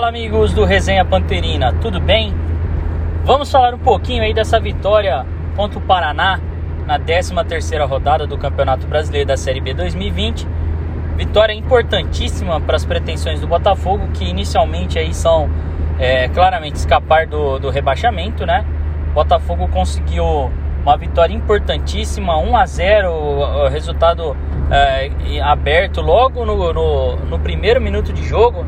Fala amigos do Resenha Panterina, tudo bem? Vamos falar um pouquinho aí dessa vitória contra o Paraná na 13ª rodada do Campeonato Brasileiro da Série B 2020. Vitória importantíssima para as pretensões do Botafogo, que inicialmente aí são é, claramente escapar do, do rebaixamento, né? O Botafogo conseguiu uma vitória importantíssima, 1 a 0 resultado é, aberto logo no, no, no, primeiro minuto de jogo,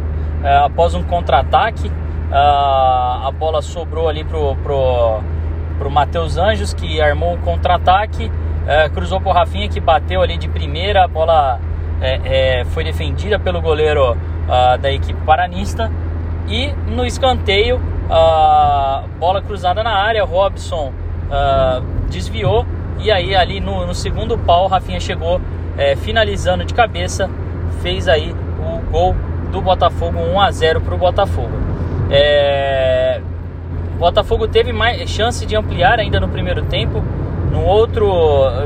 após um contra-ataque. a bola sobrou ali pro, pro, pro Matheus Anjos, que armou um contra-ataque, é, cruzou pro Rafinha, que bateu ali de primeira, a bola é, é, foi defendida pelo goleiro da equipe paranista. E no escanteio, bola cruzada na área, Robson desviou e aí ali no, no segundo pau, Rafinha chegou é, finalizando de cabeça, fez aí o gol do Botafogo 1 a 0 para o Botafogo. É, o Botafogo teve mais chance de ampliar ainda no primeiro tempo. No outro,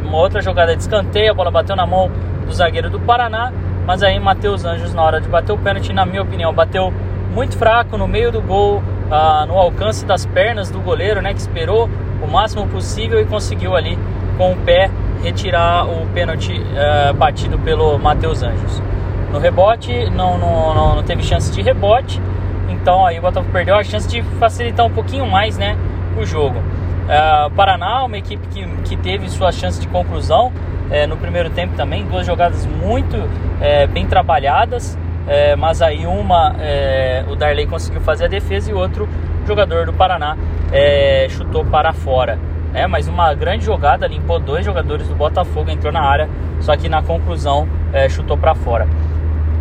uma outra jogada de escanteio, a bola bateu na mão do zagueiro do Paraná, mas aí Matheus Anjos na hora de bater o pênalti, na minha opinião, bateu muito fraco no meio do gol, ah, no alcance das pernas do goleiro, né, que esperou o máximo possível e conseguiu ali com o pé retirar o pênalti uh, batido pelo Matheus Anjos. No rebote, não, não, não, teve chance de rebote, então aí o Botafogo perdeu a chance de facilitar um pouquinho mais né, o jogo. Uh, Paraná, uma equipe que, que teve sua chance de conclusão uh, no primeiro tempo também, duas jogadas muito uh, bem trabalhadas, mas aí uma o Darley conseguiu fazer a defesa e o outro jogador do Paraná chutou para fora. É, mas uma grande jogada, limpou dois jogadores do Botafogo, entrou na área, só que na conclusão é, chutou para fora.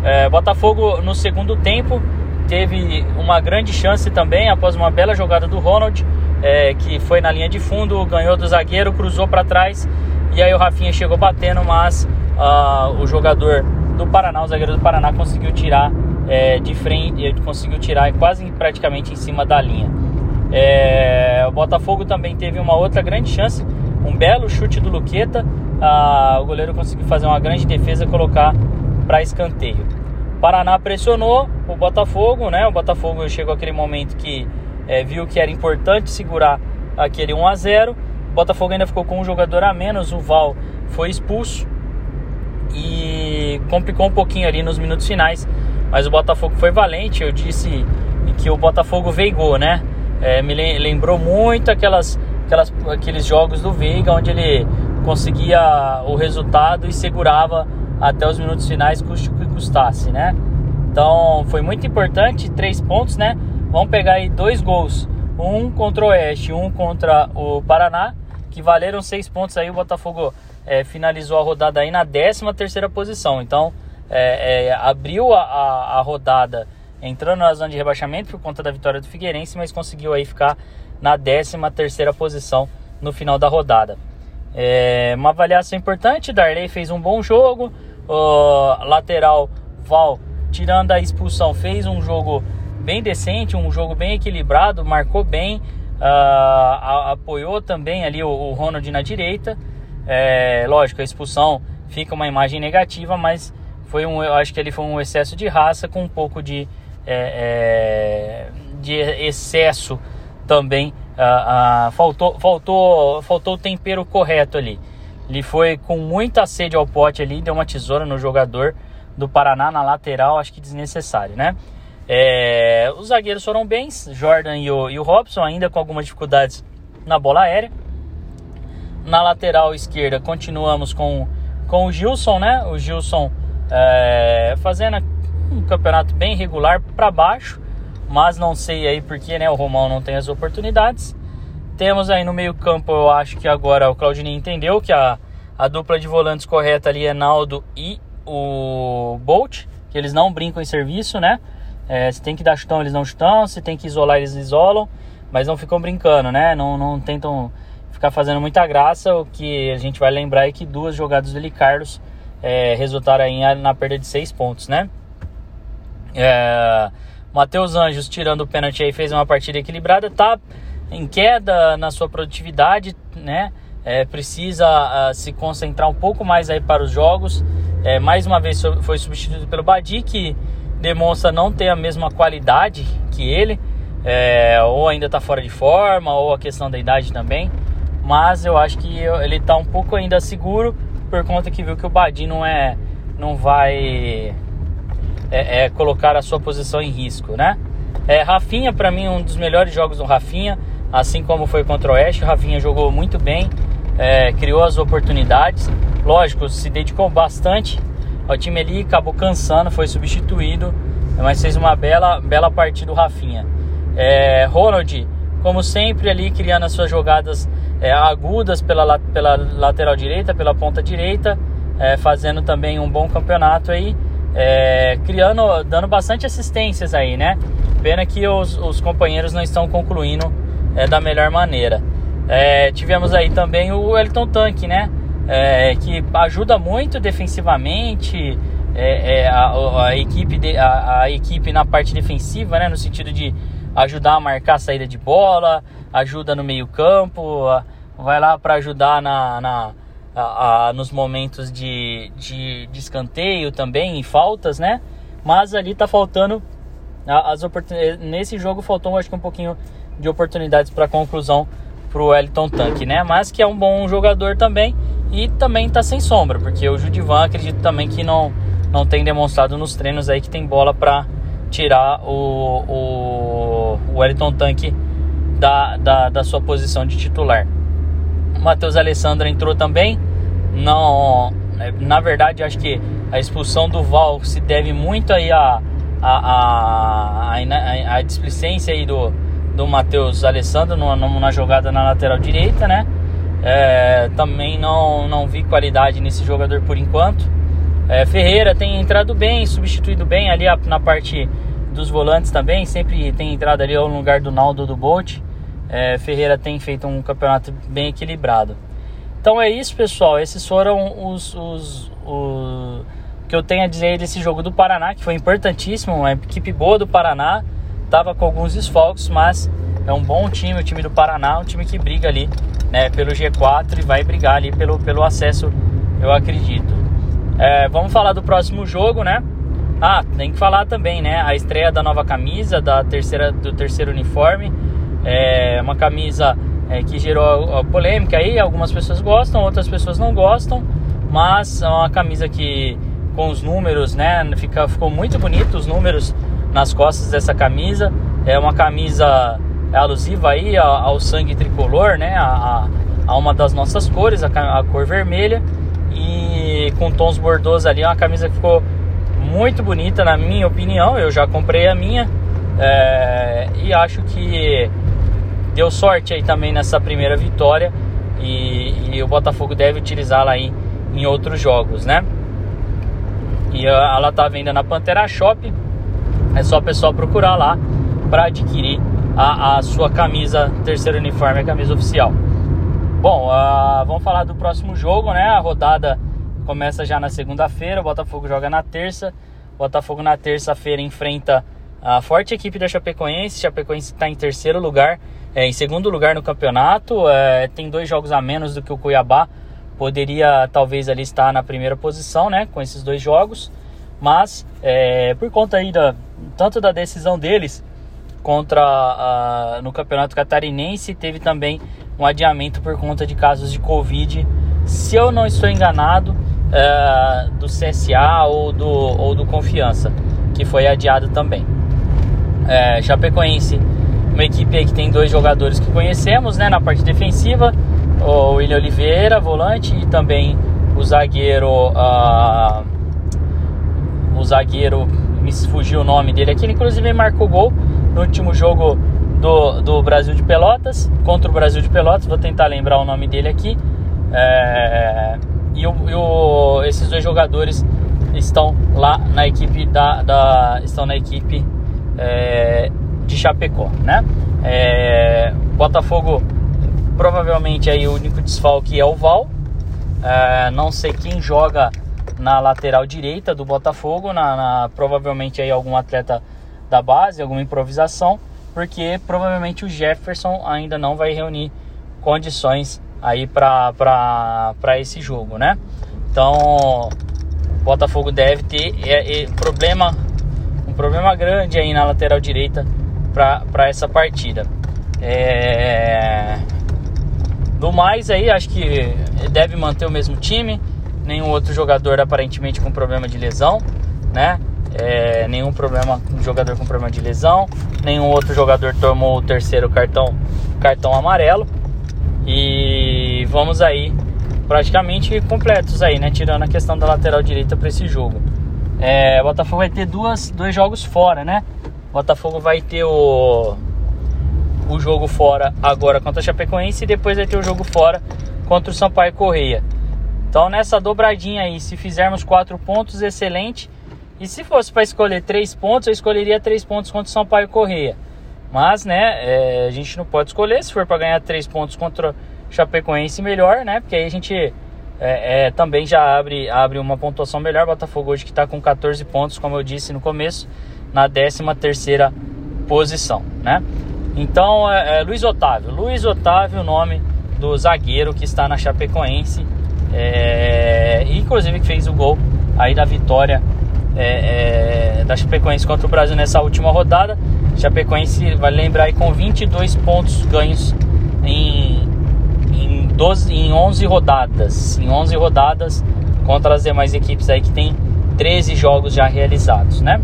É, Botafogo no segundo tempo teve uma grande chance também após uma bela jogada do Ronald, é, que foi na linha de fundo, ganhou do zagueiro, cruzou para trás e aí o Rafinha chegou batendo, mas uh, o jogador do Paraná, o zagueiro do Paraná, conseguiu tirar é, de frente, conseguiu tirar quase praticamente em cima da linha. É, o Botafogo também teve uma outra grande chance, um belo chute do Luqueta. Ah, o goleiro conseguiu fazer uma grande defesa colocar para escanteio. Paraná pressionou o Botafogo, né? O Botafogo chegou aquele momento que é, viu que era importante segurar aquele 1 a 0. O Botafogo ainda ficou com um jogador a menos, o Val foi expulso e complicou um pouquinho ali nos minutos finais. Mas o Botafogo foi valente, eu disse que o Botafogo veigou, né? É, me lembrou muito aquelas, aquelas, aqueles jogos do Veiga, onde ele conseguia o resultado e segurava até os minutos finais, custe o que custasse, né? Então foi muito importante, três pontos, né? Vamos pegar aí dois gols, um contra o Oeste, um contra o Paraná, que valeram seis pontos aí. O Botafogo é, finalizou a rodada aí na 13 terceira posição. Então é, é, abriu a, a, a rodada entrando na zona de rebaixamento por conta da vitória do Figueirense, mas conseguiu aí ficar na 13 terceira posição no final da rodada. É, uma avaliação importante, Darley fez um bom jogo, o lateral Val, tirando a expulsão, fez um jogo bem decente, um jogo bem equilibrado, marcou bem, uh, apoiou também ali o, o Ronald na direita. É, lógico, a expulsão fica uma imagem negativa, mas foi um, eu acho que ele foi um excesso de raça com um pouco de é, é, de excesso também. Ah, ah, faltou, faltou, faltou o tempero correto ali. Ele foi com muita sede ao pote ali, deu uma tesoura no jogador do Paraná na lateral, acho que desnecessário, né? É, os zagueiros foram bens, Jordan e o, e o Robson, ainda com algumas dificuldades na bola aérea. Na lateral esquerda, continuamos com, com o Gilson, né? O Gilson é, fazendo um campeonato bem regular para baixo, mas não sei aí porque, né, o Romão não tem as oportunidades. Temos aí no meio-campo, eu acho que agora o Claudinei entendeu que a, a dupla de volantes correta ali é Naldo e o Bolt, que eles não brincam em serviço, né? É, se tem que dar chutão, eles não chutam, se tem que isolar, eles isolam, mas não ficam brincando, né? Não, não tentam ficar fazendo muita graça. O que a gente vai lembrar é que duas jogadas do Carlos é, resultaram aí na perda de seis pontos, né? É, Matheus Anjos, tirando o pênalti aí, fez uma partida equilibrada, tá em queda na sua produtividade, né? É, precisa uh, se concentrar um pouco mais aí para os jogos. É, mais uma vez foi substituído pelo Badi, que demonstra não ter a mesma qualidade que ele, é, ou ainda está fora de forma, ou a questão da idade também. Mas eu acho que ele está um pouco ainda seguro por conta que viu que o Badi não é, não vai é, é, colocar a sua posição em risco, né? É, Rafinha para mim um dos melhores jogos do Rafinha, assim como foi contra o Oeste. O Rafinha jogou muito bem, é, criou as oportunidades. Lógico, se dedicou bastante o time ali, acabou cansando, foi substituído, mas fez uma bela, bela partida o Rafinha. É, Ronald, como sempre, ali criando as suas jogadas é, agudas pela, pela lateral direita, pela ponta direita, é, fazendo também um bom campeonato aí, é, criando, dando bastante assistências aí, né? Pena que os, os companheiros não estão concluindo é, da melhor maneira. É, tivemos aí também o Elton Tanque, né? é, que ajuda muito defensivamente é, é, a, a, equipe de, a, a, equipe na parte defensiva, né, no sentido de ajudar a marcar a saída de bola, ajuda no meio campo, vai lá para ajudar na, na a, nos momentos de, de, de, escanteio também e faltas, né? Mas ali tá faltando as oportunidades. Nesse jogo faltou, acho que um pouquinho de oportunidades para conclusão pro Wellington Tanque, né? Mas que é um bom jogador também e também tá sem sombra, porque o Judivan acredito também que não, não tem demonstrado nos treinos aí que tem bola para tirar o, o, o Wellington Tanque da, da, da sua posição de titular. O Matheus Alessandro entrou também. Não, na verdade, acho que a expulsão do Val se deve muito aí a, a, a, a, a displicência aí do, do Matheus Alessandro numa, numa jogada na lateral direita, né? É, também não, não vi qualidade nesse jogador por enquanto. É, Ferreira tem entrado bem, substituído bem ali na parte dos volantes também. Sempre tem entrado ali no lugar do Naldo do Bolt. É, Ferreira tem feito um campeonato bem equilibrado. Então é isso, pessoal. Esses foram os, os, os que eu tenho a dizer desse jogo do Paraná, que foi importantíssimo. Uma equipe boa do Paraná. Tava com alguns desfalques, mas é um bom time, o time do Paraná, um time que briga ali né, pelo G4 e vai brigar ali pelo, pelo acesso, eu acredito. É, vamos falar do próximo jogo, né? Ah, tem que falar também, né? A estreia da nova camisa, da terceira, do terceiro uniforme. É uma camisa é, que gerou polêmica aí. Algumas pessoas gostam, outras pessoas não gostam. Mas é uma camisa que, com os números, né? Fica, ficou muito bonito os números nas costas dessa camisa. É uma camisa alusiva aí ao, sangue tricolor, né? A, a, uma das nossas cores, a, a, cor vermelha. E com tons bordeaux ali, é uma camisa que ficou muito bonita na minha opinião. Eu já comprei a minha. É, e acho que deu sorte aí também nessa primeira vitória. E, e o Botafogo deve utilizá-la aí em outros jogos, né? E ela tá venda na Pantera Shop. É só o pessoal procurar lá para adquirir a, a sua camisa, terceiro uniforme, a camisa oficial. Bom, uh, vamos falar do próximo jogo, né? A rodada começa já na segunda-feira, o Botafogo joga na terça. O Botafogo na terça-feira enfrenta a forte equipe da Chapecoense. Chapecoense está em terceiro lugar, é, em segundo lugar no campeonato. É, tem dois jogos a menos do que o Cuiabá. Poderia talvez ali estar na primeira posição, né? Com esses dois jogos. Mas é, por conta aí tanto da decisão deles contra a, no Campeonato Catarinense teve também um adiamento por conta de casos de Covid. Se eu não estou enganado, é, do CSA ou do, ou do Confiança, que foi adiado também. É, Chapecoense, uma equipe que tem dois jogadores que conhecemos né, na parte defensiva: o William Oliveira, volante, e também o zagueiro. Uh, o zagueiro, me fugiu o nome dele aqui, ele inclusive marcou gol no último jogo do, do Brasil de Pelotas, contra o Brasil de Pelotas, vou tentar lembrar o nome dele aqui. É, e, o, e o, esses dois jogadores estão lá na equipe da, da estão na equipe é, de Chapecó, né? É, Botafogo provavelmente aí o único desfalque é o Val. É, não sei quem joga na lateral direita do Botafogo, na, na provavelmente aí algum atleta da base, alguma improvisação, porque provavelmente o Jefferson ainda não vai reunir condições aí para esse jogo, né? Então, o Botafogo deve ter é, é, problema, um problema grande aí na lateral direita para essa partida. É... Do mais aí, acho que deve manter o mesmo time. Nenhum outro jogador aparentemente com problema de lesão, né? É, nenhum problema jogador com problema de lesão, nenhum outro jogador tomou o terceiro cartão cartão amarelo e vamos aí praticamente completos aí, né? Tirando a questão da lateral direita para esse jogo. É, o Botafogo vai ter duas, dois jogos fora, né? O Botafogo vai ter o, o jogo fora agora contra a Chapecoense e depois vai ter o jogo fora contra o Sampaio Correia. Então nessa dobradinha aí, se fizermos quatro pontos, excelente. E se fosse para escolher três pontos, eu escolheria três pontos contra o Sampaio Correia. Mas, né, é, a gente não pode escolher. Se for para ganhar três pontos contra o Chapecoense, melhor, né? Porque aí a gente é, é, também já abre, abre uma pontuação melhor. Botafogo hoje que está com 14 pontos, como eu disse no começo, na 13 terceira posição, né? Então, é, é, Luiz Otávio. Luiz Otávio, o nome do zagueiro que está na Chapecoense. É, inclusive que fez o gol aí da vitória é, é, da Chapecoense contra o Brasil nessa última rodada. Chapecoense, vai lembrar aí, com 22 pontos ganhos em, em, 12, em 11 rodadas. Em 11 rodadas contra as demais equipes aí que tem 13 jogos já realizados, né?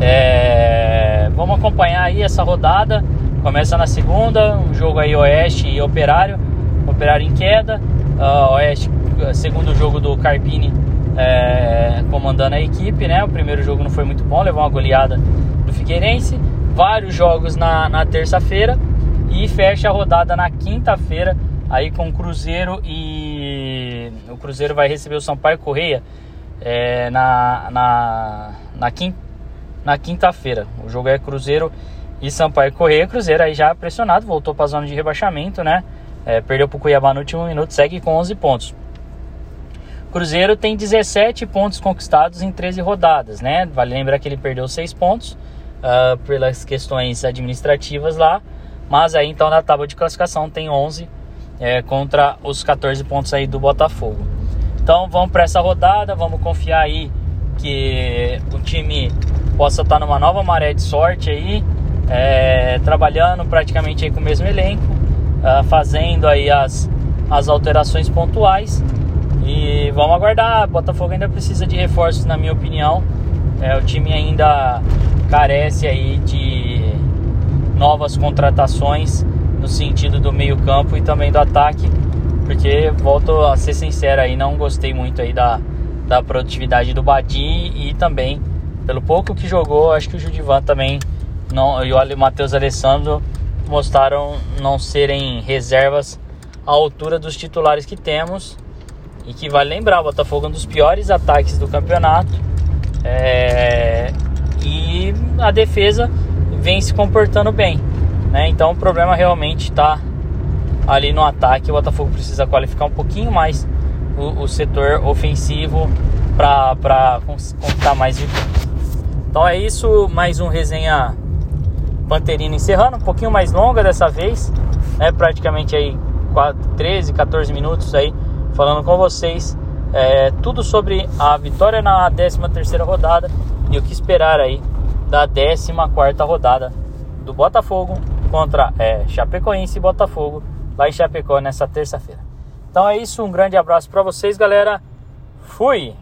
É, vamos acompanhar aí essa rodada. Começa na segunda, um jogo aí Oeste e Operário. Operário em queda. Uh, Oeste, segundo jogo do Carpini é, comandando a equipe, né? O primeiro jogo não foi muito bom, levou uma goleada do Figueirense. Vários jogos na, na terça-feira e fecha a rodada na quinta-feira aí com o Cruzeiro e o Cruzeiro vai receber o Sampaio Correia é, na, na, na quinta na quinta-feira. O jogo é Cruzeiro e Sampaio Correia. Cruzeiro aí já pressionado, voltou para a zona de rebaixamento, né? É, perdeu para o Cuiabá no último minuto, segue com 11 pontos. Cruzeiro tem 17 pontos conquistados em 13 rodadas, né? Vale lembrar que ele perdeu 6 pontos uh, pelas questões administrativas lá, mas aí então na tábua de classificação tem 11 é, contra os 14 pontos aí do Botafogo. Então vamos para essa rodada, vamos confiar aí que o time possa estar numa nova maré de sorte aí, é, trabalhando praticamente aí com o mesmo elenco, uh, fazendo aí as, as alterações pontuais e vamos aguardar. Botafogo ainda precisa de reforços, na minha opinião. É, o time ainda carece aí de novas contratações no sentido do meio campo e também do ataque, porque volto a ser sincero aí, não gostei muito aí da, da produtividade do Badi e também pelo pouco que jogou, acho que o Judivan também não, e o Matheus Alessandro mostraram não serem reservas à altura dos titulares que temos. E que vale lembrar, o Botafogo é um dos piores ataques do campeonato. É, e a defesa vem se comportando bem. Né? Então o problema realmente está ali no ataque. O Botafogo precisa qualificar um pouquinho mais o, o setor ofensivo para conquistar mais vitórias. Então é isso, mais um resenha Panterina encerrando, um pouquinho mais longa dessa vez, né? praticamente aí 4, 13, 14 minutos aí falando com vocês é, tudo sobre a vitória na 13 terceira rodada e o que esperar aí da 14 quarta rodada do Botafogo contra é, Chapecoense e Botafogo lá em Chapecó nessa terça-feira. Então é isso, um grande abraço para vocês, galera. Fui!